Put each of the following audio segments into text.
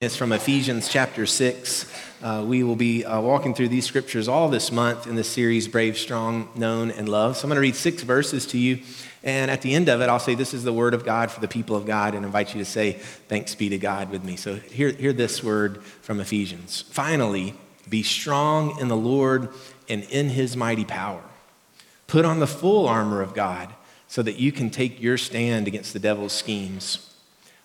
is from Ephesians chapter 6. Uh, we will be uh, walking through these scriptures all this month in the series Brave, Strong, Known, and Loved. So I'm going to read six verses to you. And at the end of it, I'll say, This is the word of God for the people of God, and invite you to say, Thanks be to God with me. So hear, hear this word from Ephesians. Finally, be strong in the Lord and in his mighty power. Put on the full armor of God so that you can take your stand against the devil's schemes.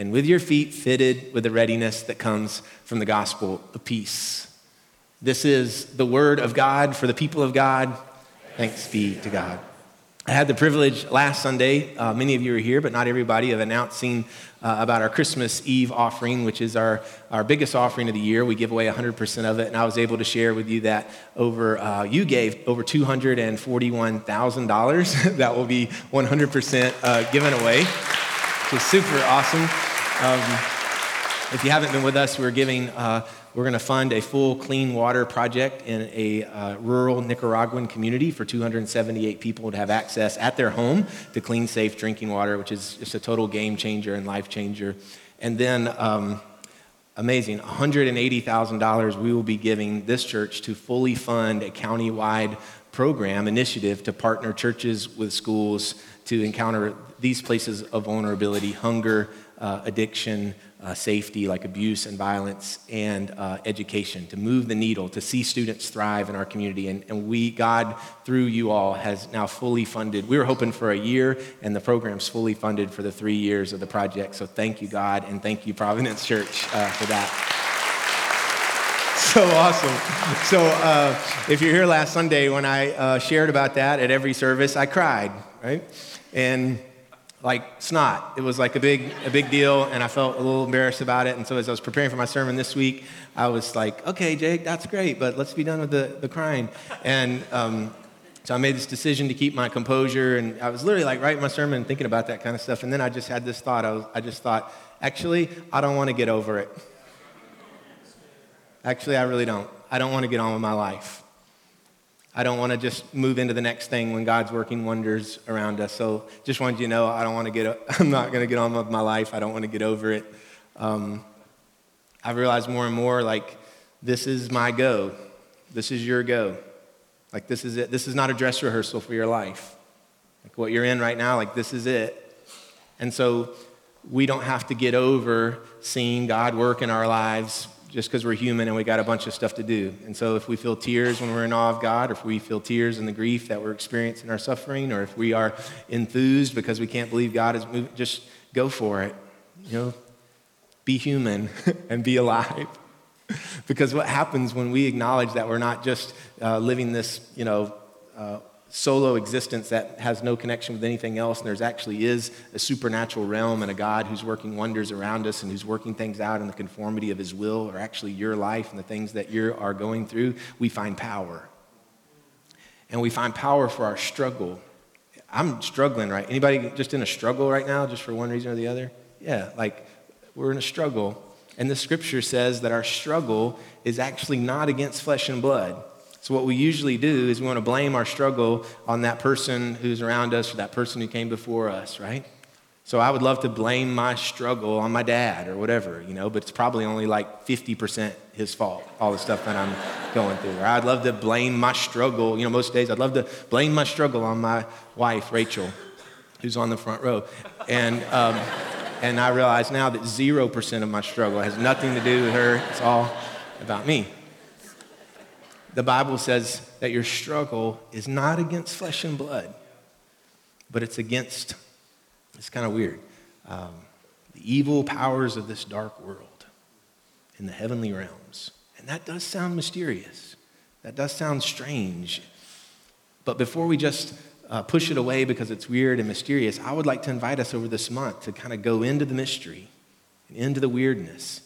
and with your feet fitted with the readiness that comes from the gospel of peace. This is the word of God for the people of God. Thanks be to God. I had the privilege last Sunday, uh, many of you are here, but not everybody, of announcing uh, about our Christmas Eve offering, which is our, our biggest offering of the year. We give away 100% of it, and I was able to share with you that over, uh, you gave over $241,000 that will be 100% uh, given away, which is super awesome. Um, if you haven't been with us, we're giving, uh, we're going to fund a full clean water project in a uh, rural Nicaraguan community for 278 people to have access at their home to clean, safe drinking water, which is just a total game changer and life changer. And then, um, amazing, $180,000 we will be giving this church to fully fund a county-wide program initiative to partner churches with schools to encounter these places of vulnerability, hunger, uh, addiction, uh, safety, like abuse and violence, and uh, education, to move the needle, to see students thrive in our community. And, and we, God, through you all, has now fully funded. We were hoping for a year, and the program's fully funded for the three years of the project. So thank you, God, and thank you, Providence Church, uh, for that so awesome. So, uh, if you're here last Sunday when I uh, shared about that at every service, I cried, right? And like snot. It was like a big, a big deal, and I felt a little embarrassed about it. And so as I was preparing for my sermon this week, I was like, okay, Jake, that's great, but let's be done with the, the crying. And um, so I made this decision to keep my composure, and I was literally like writing my sermon thinking about that kind of stuff. And then I just had this thought. I, was, I just thought, actually, I don't want to get over it. Actually, I really don't. I don't want to get on with my life. I don't want to just move into the next thing when God's working wonders around us. So just wanted you to know I don't want to get, I'm not going to get on with my life. I don't want to get over it. Um, I've realized more and more like this is my go. This is your go. Like this is it. This is not a dress rehearsal for your life. Like what you're in right now, like this is it. And so we don't have to get over seeing God work in our lives just because we're human and we got a bunch of stuff to do. And so if we feel tears when we're in awe of God, or if we feel tears in the grief that we're experiencing our suffering, or if we are enthused because we can't believe God is moving, just go for it. You know, be human and be alive. because what happens when we acknowledge that we're not just uh, living this, you know, uh, solo existence that has no connection with anything else, and there's actually is a supernatural realm and a God who's working wonders around us and who's working things out in the conformity of his will, or actually your life and the things that you are going through, we find power. And we find power for our struggle. I'm struggling, right? Anybody just in a struggle right now, just for one reason or the other? Yeah, like we're in a struggle. And the scripture says that our struggle is actually not against flesh and blood so, what we usually do is we want to blame our struggle on that person who's around us or that person who came before us, right? So, I would love to blame my struggle on my dad or whatever, you know, but it's probably only like 50% his fault, all the stuff that I'm going through. Or I'd love to blame my struggle, you know, most days I'd love to blame my struggle on my wife, Rachel, who's on the front row. And, um, and I realize now that 0% of my struggle has nothing to do with her, it's all about me the Bible says that your struggle is not against flesh and blood, but it's against, it's kind of weird, um, the evil powers of this dark world in the heavenly realms. And that does sound mysterious. That does sound strange. But before we just uh, push it away because it's weird and mysterious, I would like to invite us over this month to kind of go into the mystery and into the weirdness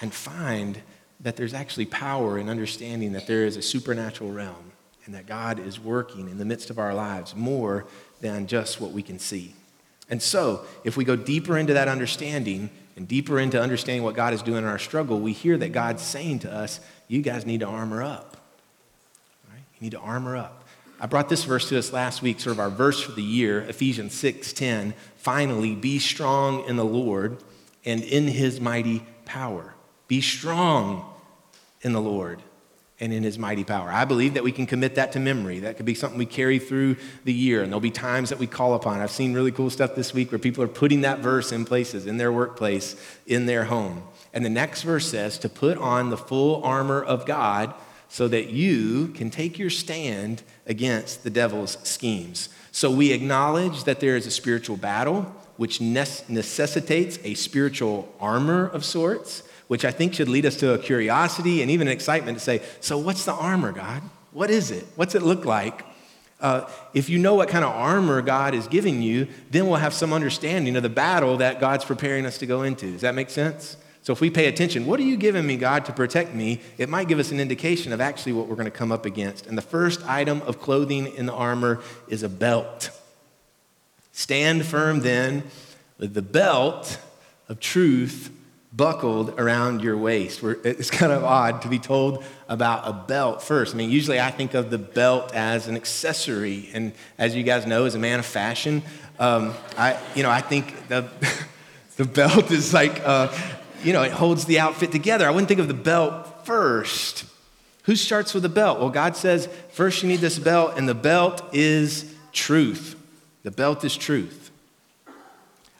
and find that there's actually power in understanding that there is a supernatural realm and that God is working in the midst of our lives more than just what we can see. And so, if we go deeper into that understanding and deeper into understanding what God is doing in our struggle, we hear that God's saying to us, You guys need to armor up. Right? You need to armor up. I brought this verse to us last week, sort of our verse for the year, Ephesians 6:10. Finally, be strong in the Lord and in his mighty power. Be strong in the Lord and in his mighty power. I believe that we can commit that to memory. That could be something we carry through the year, and there'll be times that we call upon. I've seen really cool stuff this week where people are putting that verse in places, in their workplace, in their home. And the next verse says to put on the full armor of God so that you can take your stand against the devil's schemes. So we acknowledge that there is a spiritual battle, which necessitates a spiritual armor of sorts which I think should lead us to a curiosity and even an excitement to say, so what's the armor, God? What is it? What's it look like? Uh, if you know what kind of armor God is giving you, then we'll have some understanding of the battle that God's preparing us to go into. Does that make sense? So if we pay attention, what are you giving me, God, to protect me? It might give us an indication of actually what we're going to come up against. And the first item of clothing in the armor is a belt. Stand firm then with the belt of truth buckled around your waist. It's kind of odd to be told about a belt first. I mean, usually I think of the belt as an accessory, and as you guys know, as a man of fashion, um, I, you know, I think the, the belt is like, uh, you know, it holds the outfit together. I wouldn't think of the belt first. Who starts with the belt? Well, God says, first you need this belt, and the belt is truth. The belt is truth.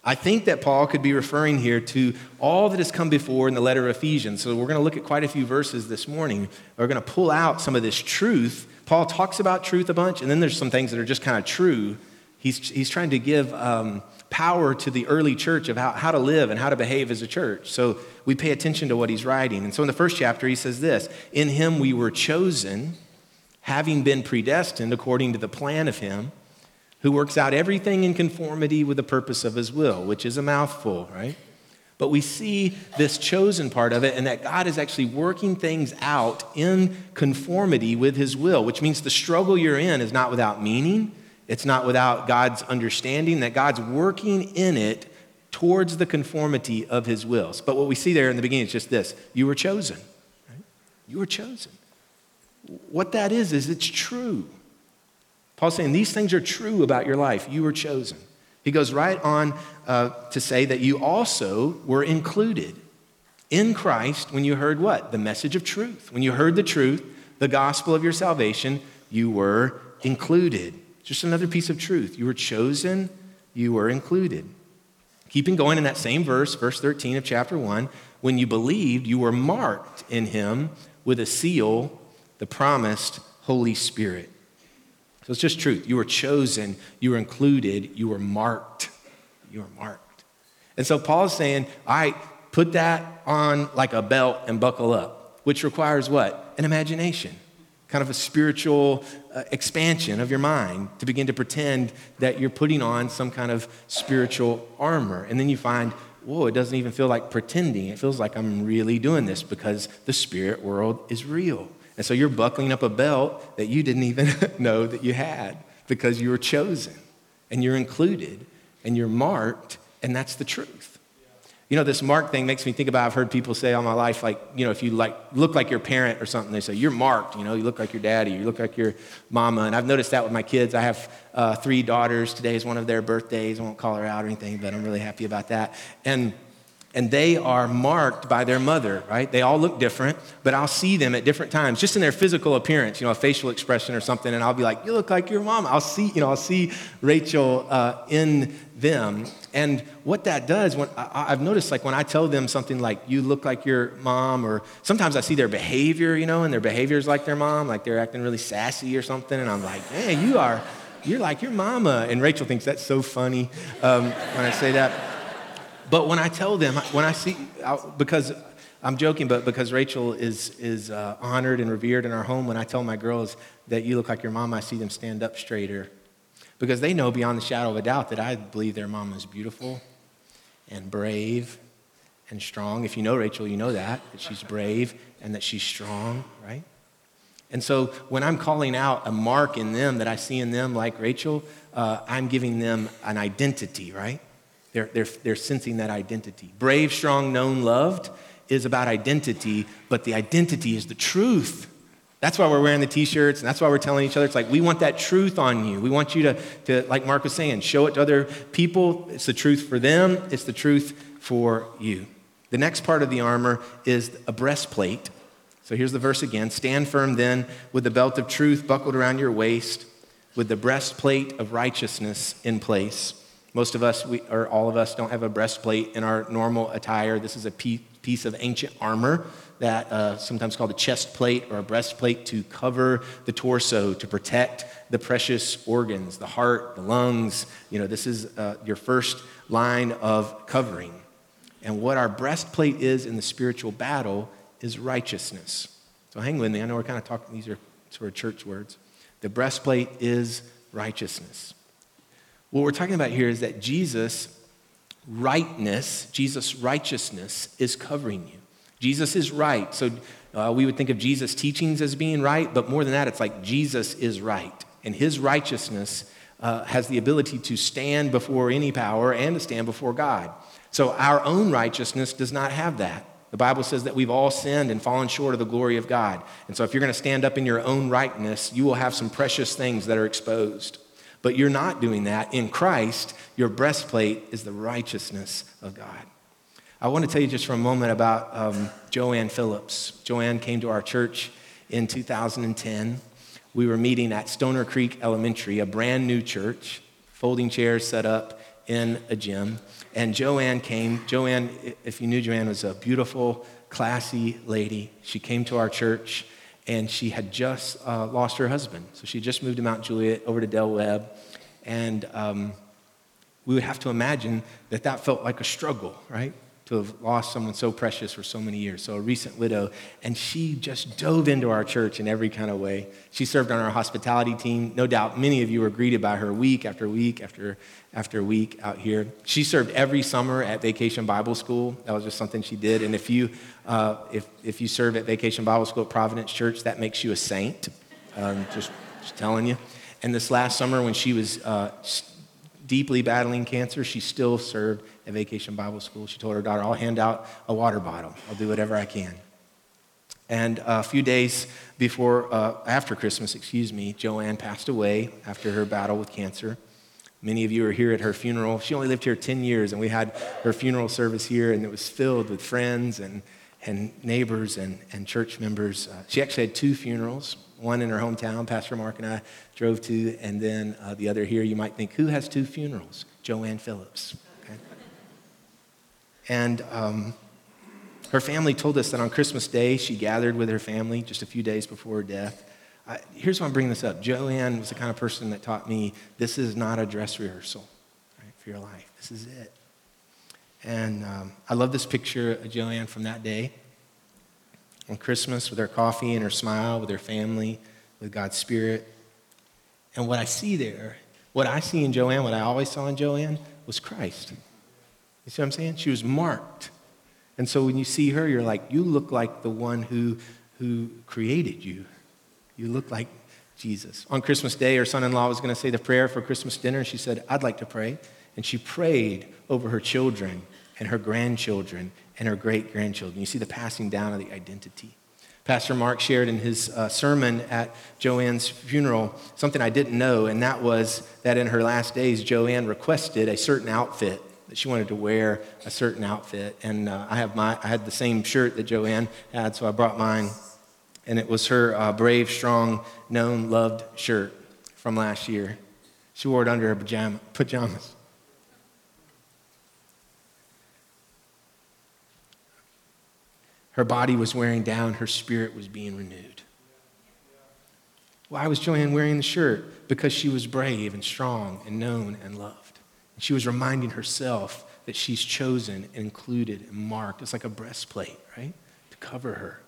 I think that Paul could be referring here to all that has come before in the letter of Ephesians. So we're going to look at quite a few verses this morning. We're going to pull out some of this truth. Paul talks about truth a bunch, and then there's some things that are just kind of true. He's, he's trying to give um, power to the early church of how, how to live and how to behave as a church. So we pay attention to what he's writing. And so in the first chapter, he says this In him we were chosen, having been predestined according to the plan of him who works out everything in conformity with the purpose of his will, which is a mouthful, right? But we see this chosen part of it, and that God is actually working things out in conformity with his will, which means the struggle you're in is not without meaning. It's not without God's understanding, that God's working in it towards the conformity of his wills. But what we see there in the beginning is just this you were chosen. Right? You were chosen. What that is, is it's true. Paul's saying these things are true about your life. You were chosen. He goes right on uh, to say that you also were included in Christ when you heard what? The message of truth. When you heard the truth, the gospel of your salvation, you were included. Just another piece of truth. You were chosen, you were included. Keeping going in that same verse, verse 13 of chapter 1, when you believed, you were marked in him with a seal, the promised Holy Spirit. So it's just truth. You were chosen, you were included, you were marked. You were marked. And so Paul's saying, all right, put that on like a belt and buckle up, which requires what? An imagination, kind of a spiritual uh, expansion of your mind to begin to pretend that you're putting on some kind of spiritual armor. And then you find, whoa, it doesn't even feel like pretending. It feels like I'm really doing this because the spirit world is real. And so you're buckling up a belt that you didn't even know that you had because you were chosen and you're included and you're marked, and that's the truth. You know, this mark thing makes me think about I've heard people say all my life, like, you know, if you like look like your parent or something, they say, you're marked, you know, you look like your daddy, you look like your mama. And I've noticed that with my kids. I have uh, three daughters. Today is one of their birthdays. I won't call her out or anything, but I'm really happy about that. And and they are marked by their mother, right? They all look different, but I'll see them at different times, just in their physical appearance, you know, a facial expression or something, and I'll be like, "You look like your mom." I'll see, you know, I'll see Rachel uh, in them, and what that does, when I, I've noticed, like when I tell them something like, "You look like your mom," or sometimes I see their behavior, you know, and their behavior is like their mom, like they're acting really sassy or something, and I'm like, "Hey, you are." You're like your mama. And Rachel thinks that's so funny um, when I say that. But when I tell them, when I see, because I'm joking, but because Rachel is, is uh, honored and revered in our home, when I tell my girls that you look like your mom, I see them stand up straighter. Because they know beyond the shadow of a doubt that I believe their mom is beautiful and brave and strong. If you know Rachel, you know that, that she's brave and that she's strong, right? And so when I'm calling out a mark in them that I see in them, like Rachel, uh, I'm giving them an identity, right? They're, they're, they're sensing that identity. Brave, strong, known, loved is about identity, but the identity is the truth. That's why we're wearing the t shirts, and that's why we're telling each other. It's like, we want that truth on you. We want you to, to, like Mark was saying, show it to other people. It's the truth for them, it's the truth for you. The next part of the armor is a breastplate. So here's the verse again Stand firm then with the belt of truth buckled around your waist, with the breastplate of righteousness in place. Most of us, we, or all of us, don't have a breastplate in our normal attire. This is a piece of ancient armor that uh, sometimes called a chest plate or a breastplate to cover the torso to protect the precious organs the heart the lungs. You know this is uh, your first line of covering. And what our breastplate is in the spiritual battle is righteousness. So hang with me. I know we're kind of talking these are sort of church words. The breastplate is righteousness what we're talking about here is that jesus rightness jesus righteousness is covering you Jesus is right. So uh, we would think of Jesus' teachings as being right, but more than that, it's like Jesus is right. And his righteousness uh, has the ability to stand before any power and to stand before God. So our own righteousness does not have that. The Bible says that we've all sinned and fallen short of the glory of God. And so if you're going to stand up in your own rightness, you will have some precious things that are exposed. But you're not doing that. In Christ, your breastplate is the righteousness of God. I want to tell you just for a moment about um, Joanne Phillips. Joanne came to our church in 2010. We were meeting at Stoner Creek Elementary, a brand new church, folding chairs set up in a gym. And Joanne came. Joanne, if you knew Joanne, was a beautiful, classy lady. She came to our church and she had just uh, lost her husband. So she just moved to Mount Juliet over to Del Webb. And um, we would have to imagine that that felt like a struggle, right? To have lost someone so precious for so many years. So, a recent widow, and she just dove into our church in every kind of way. She served on our hospitality team. No doubt many of you were greeted by her week after week after, after week out here. She served every summer at Vacation Bible School. That was just something she did. And if you, uh, if, if you serve at Vacation Bible School at Providence Church, that makes you a saint. Um, just, just telling you. And this last summer, when she was uh, deeply battling cancer, she still served at Vacation Bible School. She told her daughter, I'll hand out a water bottle. I'll do whatever I can. And a few days before, uh, after Christmas, excuse me, Joanne passed away after her battle with cancer. Many of you are here at her funeral. She only lived here 10 years, and we had her funeral service here, and it was filled with friends and, and neighbors and, and church members. Uh, she actually had two funerals one in her hometown, Pastor Mark and I drove to, and then uh, the other here. You might think, who has two funerals? Joanne Phillips. And um, her family told us that on Christmas Day, she gathered with her family just a few days before her death. I, here's why I'm bringing this up. Joanne was the kind of person that taught me this is not a dress rehearsal right, for your life. This is it. And um, I love this picture of Joanne from that day on Christmas with her coffee and her smile, with her family, with God's Spirit. And what I see there, what I see in Joanne, what I always saw in Joanne, was Christ. You see what I'm saying? She was marked. And so when you see her, you're like, you look like the one who, who created you. You look like Jesus. On Christmas Day, her son in law was going to say the prayer for Christmas dinner, and she said, I'd like to pray. And she prayed over her children and her grandchildren and her great grandchildren. You see the passing down of the identity. Pastor Mark shared in his uh, sermon at Joanne's funeral something I didn't know, and that was that in her last days, Joanne requested a certain outfit that she wanted to wear a certain outfit. And uh, I, have my, I had the same shirt that Joanne had, so I brought mine. And it was her uh, brave, strong, known, loved shirt from last year. She wore it under her pajama, pajamas. Her body was wearing down, her spirit was being renewed. Why was Joanne wearing the shirt? Because she was brave and strong and known and loved. She was reminding herself that she's chosen and included and marked. It's like a breastplate, right? To cover her,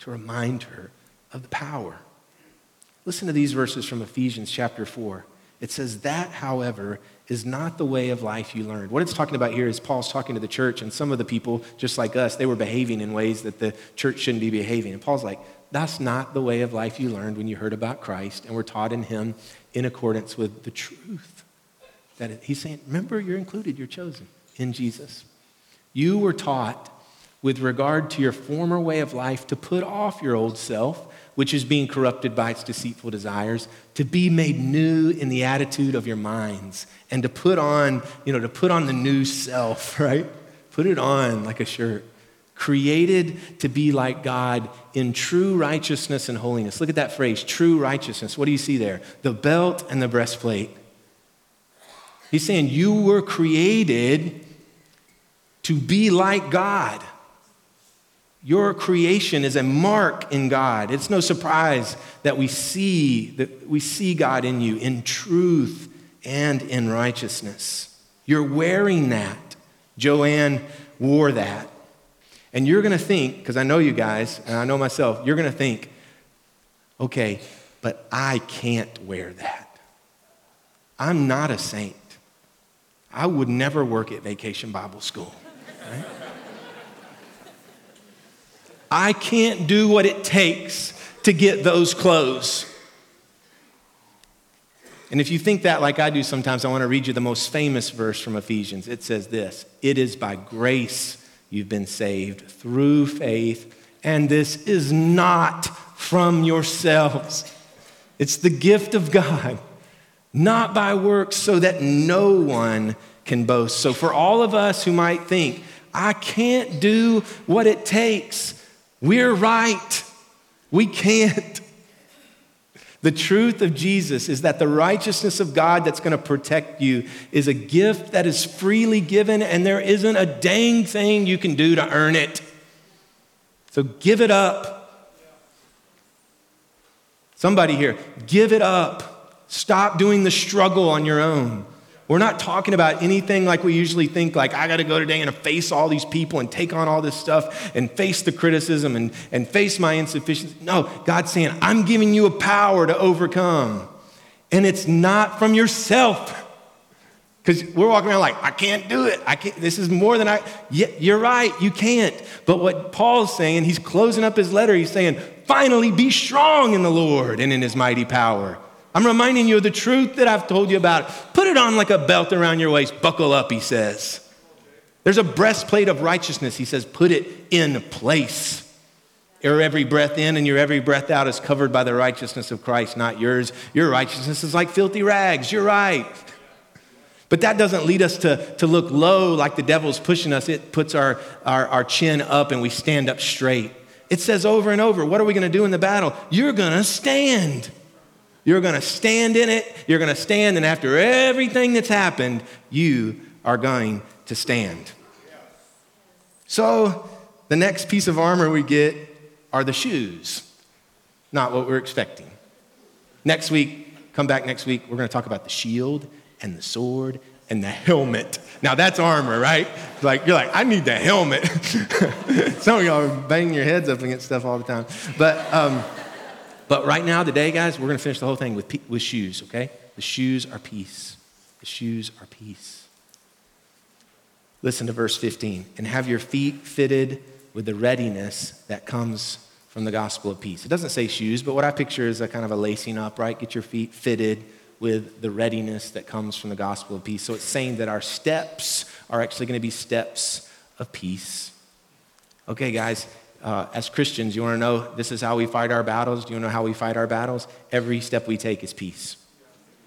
to remind her of the power. Listen to these verses from Ephesians chapter 4. It says, That, however, is not the way of life you learned. What it's talking about here is Paul's talking to the church, and some of the people, just like us, they were behaving in ways that the church shouldn't be behaving. And Paul's like, That's not the way of life you learned when you heard about Christ and were taught in Him in accordance with the truth. That he's saying, Remember, you're included, you're chosen in Jesus. You were taught with regard to your former way of life to put off your old self which is being corrupted by its deceitful desires, to be made new in the attitude of your minds, and to put on, you know, to put on the new self, right? Put it on like a shirt. Created to be like God in true righteousness and holiness. Look at that phrase, true righteousness. What do you see there? The belt and the breastplate. He's saying you were created to be like God. Your creation is a mark in God. It's no surprise that we see that we see God in you in truth and in righteousness. You're wearing that. Joanne wore that. And you're going to think, because I know you guys, and I know myself, you're going to think, okay, but I can't wear that. I'm not a saint. I would never work at Vacation Bible School. Right? I can't do what it takes to get those clothes. And if you think that like I do sometimes, I want to read you the most famous verse from Ephesians. It says this It is by grace you've been saved through faith, and this is not from yourselves. It's the gift of God, not by works, so that no one can boast. So, for all of us who might think, I can't do what it takes, we're right. We can't. The truth of Jesus is that the righteousness of God that's going to protect you is a gift that is freely given, and there isn't a dang thing you can do to earn it. So give it up. Somebody here, give it up. Stop doing the struggle on your own. We're not talking about anything like we usually think, like, I got to go today and face all these people and take on all this stuff and face the criticism and, and face my insufficiency. No, God's saying, I'm giving you a power to overcome. And it's not from yourself. Because we're walking around like, I can't do it. I can't, this is more than I. Yeah, you're right, you can't. But what Paul's saying, he's closing up his letter, he's saying, finally be strong in the Lord and in his mighty power. I'm reminding you of the truth that I've told you about. Put it on like a belt around your waist. Buckle up, he says. There's a breastplate of righteousness. He says, put it in place. Your every breath in and your every breath out is covered by the righteousness of Christ, not yours. Your righteousness is like filthy rags. You're right. But that doesn't lead us to, to look low like the devil's pushing us. It puts our, our, our chin up and we stand up straight. It says over and over, what are we going to do in the battle? You're going to stand. You're going to stand in it. You're going to stand, and after everything that's happened, you are going to stand. So, the next piece of armor we get are the shoes. Not what we're expecting. Next week, come back next week, we're going to talk about the shield and the sword and the helmet. Now that's armor, right? Like you're like, I need the helmet. Some of y'all are banging your heads up against stuff all the time. But um, but right now, today, guys, we're going to finish the whole thing with, with shoes, okay? The shoes are peace. The shoes are peace. Listen to verse 15. And have your feet fitted with the readiness that comes from the gospel of peace. It doesn't say shoes, but what I picture is a kind of a lacing up, right? Get your feet fitted with the readiness that comes from the gospel of peace. So it's saying that our steps are actually going to be steps of peace. Okay, guys, uh, as Christians, you want to know this is how we fight our battles? Do you want to know how we fight our battles? Every step we take is peace.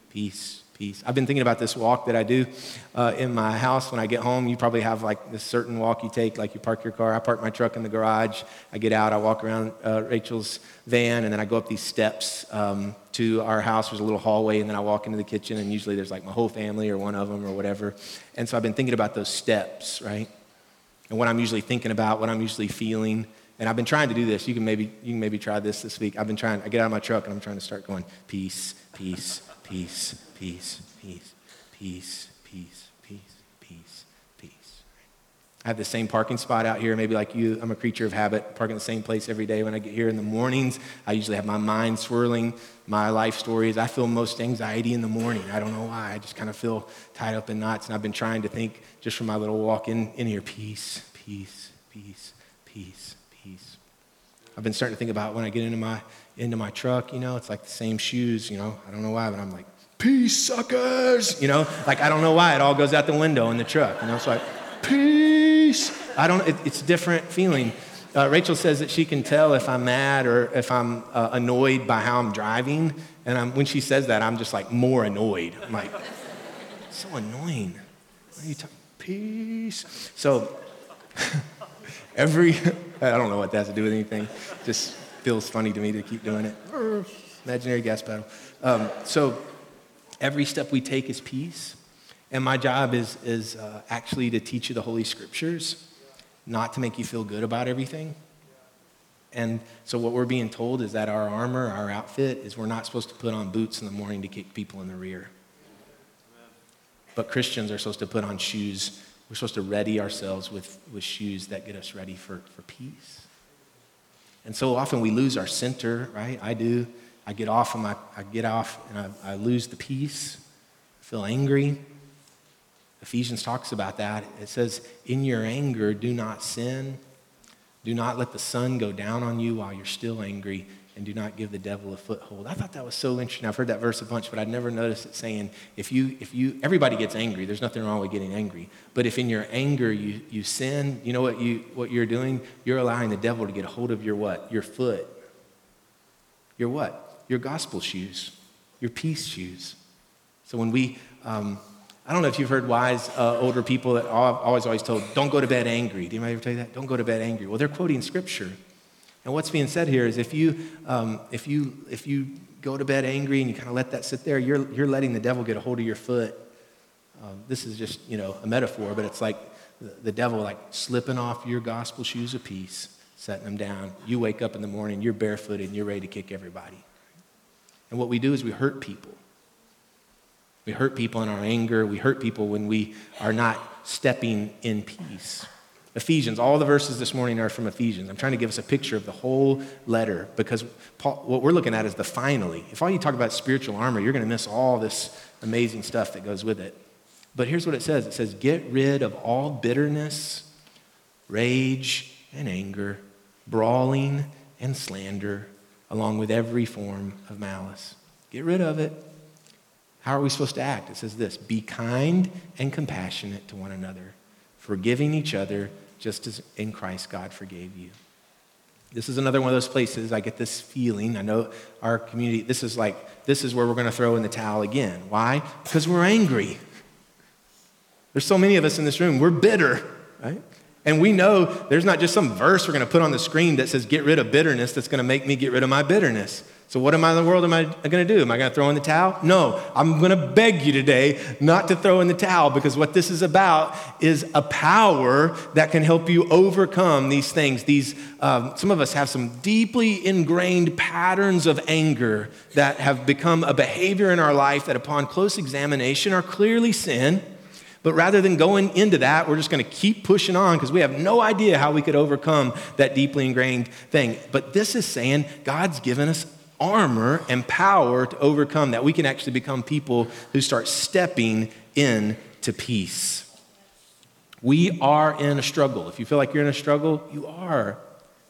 Peace, peace. I've been thinking about this walk that I do uh, in my house when I get home. You probably have like this certain walk you take, like you park your car. I park my truck in the garage. I get out, I walk around uh, Rachel's van, and then I go up these steps um, to our house. There's a little hallway, and then I walk into the kitchen, and usually there's like my whole family or one of them or whatever. And so I've been thinking about those steps, right? And what I'm usually thinking about, what I'm usually feeling. And I've been trying to do this. You can maybe you can maybe try this this week. I've been trying. I get out of my truck and I'm trying to start going peace, peace, peace, peace, peace, peace, peace, peace, peace, peace. I have the same parking spot out here, maybe like you. I'm a creature of habit, parking the same place every day. When I get here in the mornings, I usually have my mind swirling, my life stories. I feel most anxiety in the morning. I don't know why. I just kind of feel tied up in knots. And I've been trying to think just from my little walk in, in here peace, peace, peace, peace, peace. I've been starting to think about when I get into my, into my truck, you know, it's like the same shoes, you know. I don't know why, but I'm like, peace, suckers, you know. Like, I don't know why. It all goes out the window in the truck, you know. So I, peace. I don't, it, it's a different feeling. Uh, Rachel says that she can tell if I'm mad or if I'm uh, annoyed by how I'm driving. And I'm, when she says that, I'm just like more annoyed. I'm like, so annoying. What are you talking? Peace. So every, I don't know what that has to do with anything. Just feels funny to me to keep doing it. Imaginary gas pedal. Um, so every step we take is peace. And my job is, is uh, actually to teach you the Holy Scriptures, not to make you feel good about everything. And so, what we're being told is that our armor, our outfit, is we're not supposed to put on boots in the morning to kick people in the rear. But Christians are supposed to put on shoes. We're supposed to ready ourselves with, with shoes that get us ready for, for peace. And so often we lose our center, right? I do. I get off and I, I get off and I, I lose the peace. I feel angry. Ephesians talks about that. It says, In your anger, do not sin. Do not let the sun go down on you while you're still angry, and do not give the devil a foothold. I thought that was so interesting. I've heard that verse a bunch, but I'd never noticed it saying, if you, if you, everybody gets angry. There's nothing wrong with getting angry. But if in your anger you, you sin, you know what, you, what you're doing? You're allowing the devil to get a hold of your what? Your foot. Your what? Your gospel shoes. Your peace shoes. So when we, um, I don't know if you've heard wise uh, older people that always, always told, don't go to bed angry. Do you ever tell you that? Don't go to bed angry. Well, they're quoting scripture. And what's being said here is if you, um, if you, if you go to bed angry and you kind of let that sit there, you're, you're letting the devil get a hold of your foot. Um, this is just, you know, a metaphor, but it's like the, the devil like slipping off your gospel shoes of peace, setting them down. You wake up in the morning, you're barefooted, and you're ready to kick everybody. And what we do is we hurt people. We hurt people in our anger. We hurt people when we are not stepping in peace. Ephesians, all the verses this morning are from Ephesians. I'm trying to give us a picture of the whole letter because Paul, what we're looking at is the finally. If all you talk about spiritual armor, you're going to miss all this amazing stuff that goes with it. But here's what it says it says, Get rid of all bitterness, rage, and anger, brawling, and slander, along with every form of malice. Get rid of it. How are we supposed to act? It says this Be kind and compassionate to one another, forgiving each other just as in Christ God forgave you. This is another one of those places I get this feeling. I know our community, this is like, this is where we're going to throw in the towel again. Why? Because we're angry. There's so many of us in this room, we're bitter, right? And we know there's not just some verse we're going to put on the screen that says, get rid of bitterness, that's going to make me get rid of my bitterness. So, what am I in the world am I going to do? Am I going to throw in the towel? No, I'm going to beg you today not to throw in the towel because what this is about is a power that can help you overcome these things. These, um, some of us have some deeply ingrained patterns of anger that have become a behavior in our life that, upon close examination, are clearly sin. But rather than going into that, we're just going to keep pushing on because we have no idea how we could overcome that deeply ingrained thing. But this is saying God's given us armor and power to overcome that. We can actually become people who start stepping into peace. We are in a struggle. If you feel like you're in a struggle, you are.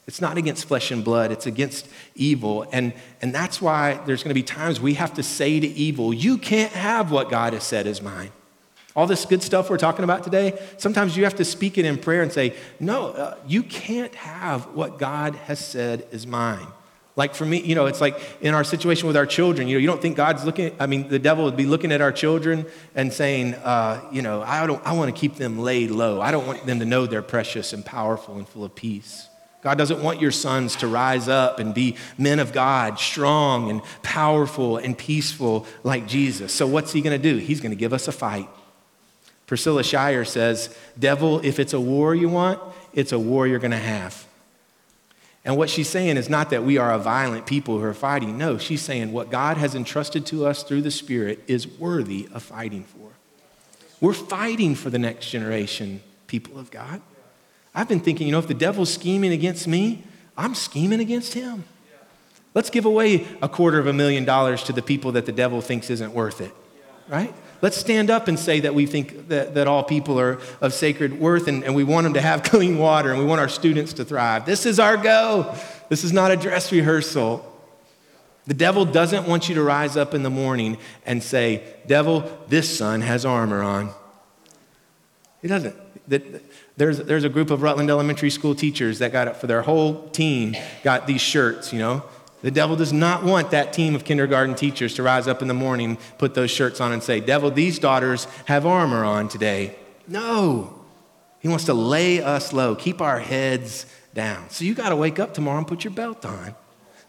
It's not against flesh and blood, it's against evil. And, and that's why there's going to be times we have to say to evil, You can't have what God has said is mine. All this good stuff we're talking about today, sometimes you have to speak it in prayer and say, No, uh, you can't have what God has said is mine. Like for me, you know, it's like in our situation with our children, you know, you don't think God's looking, I mean, the devil would be looking at our children and saying, uh, you know, I, don't, I want to keep them laid low. I don't want them to know they're precious and powerful and full of peace. God doesn't want your sons to rise up and be men of God, strong and powerful and peaceful like Jesus. So what's he going to do? He's going to give us a fight. Priscilla Shirer says, Devil, if it's a war you want, it's a war you're going to have. And what she's saying is not that we are a violent people who are fighting. No, she's saying what God has entrusted to us through the Spirit is worthy of fighting for. We're fighting for the next generation, people of God. I've been thinking, you know, if the devil's scheming against me, I'm scheming against him. Let's give away a quarter of a million dollars to the people that the devil thinks isn't worth it, right? Let's stand up and say that we think that, that all people are of sacred worth and, and we want them to have clean water and we want our students to thrive. This is our go. This is not a dress rehearsal. The devil doesn't want you to rise up in the morning and say, Devil, this son has armor on. He doesn't. There's, there's a group of Rutland Elementary School teachers that got it for their whole team, got these shirts, you know. The devil does not want that team of kindergarten teachers to rise up in the morning, put those shirts on, and say, Devil, these daughters have armor on today. No. He wants to lay us low, keep our heads down. So you got to wake up tomorrow and put your belt on.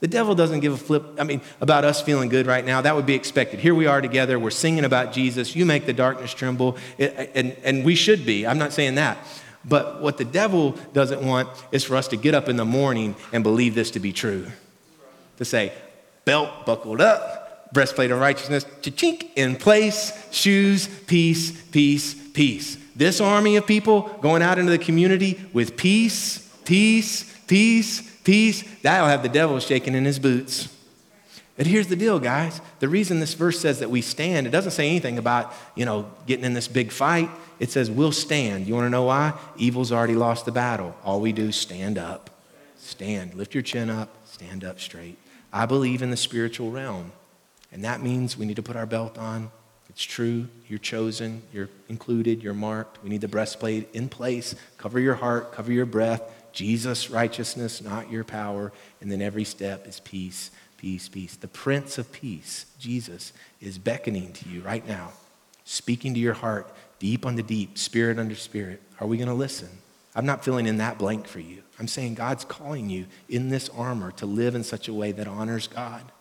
The devil doesn't give a flip, I mean, about us feeling good right now. That would be expected. Here we are together. We're singing about Jesus. You make the darkness tremble. And, and we should be. I'm not saying that. But what the devil doesn't want is for us to get up in the morning and believe this to be true. To say, belt buckled up, breastplate of righteousness, chink in place, shoes, peace, peace, peace. This army of people going out into the community with peace, peace, peace, peace, that'll have the devil shaking in his boots. But here's the deal, guys. The reason this verse says that we stand, it doesn't say anything about, you know, getting in this big fight. It says we'll stand. You want to know why? Evil's already lost the battle. All we do is stand up. Stand. Lift your chin up. Stand up straight. I believe in the spiritual realm. And that means we need to put our belt on. It's true. You're chosen. You're included. You're marked. We need the breastplate in place. Cover your heart. Cover your breath. Jesus' righteousness, not your power. And then every step is peace peace, peace. The Prince of Peace, Jesus, is beckoning to you right now, speaking to your heart, deep the deep, spirit under spirit. Are we going to listen? I'm not filling in that blank for you. I'm saying God's calling you in this armor to live in such a way that honors God,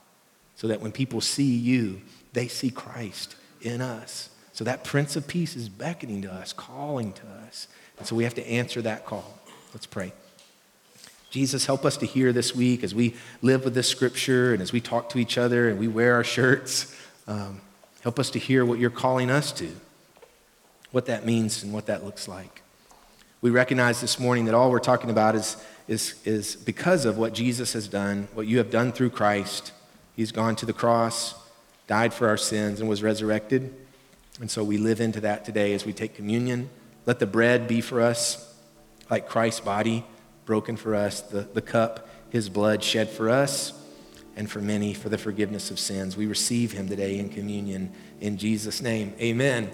so that when people see you, they see Christ in us. So that Prince of Peace is beckoning to us, calling to us. And so we have to answer that call. Let's pray. Jesus, help us to hear this week as we live with this scripture and as we talk to each other and we wear our shirts. Um, help us to hear what you're calling us to, what that means and what that looks like. We recognize this morning that all we're talking about is, is, is because of what Jesus has done, what you have done through Christ. He's gone to the cross, died for our sins, and was resurrected. And so we live into that today as we take communion. Let the bread be for us like Christ's body broken for us, the, the cup, his blood shed for us and for many for the forgiveness of sins. We receive him today in communion in Jesus' name. Amen.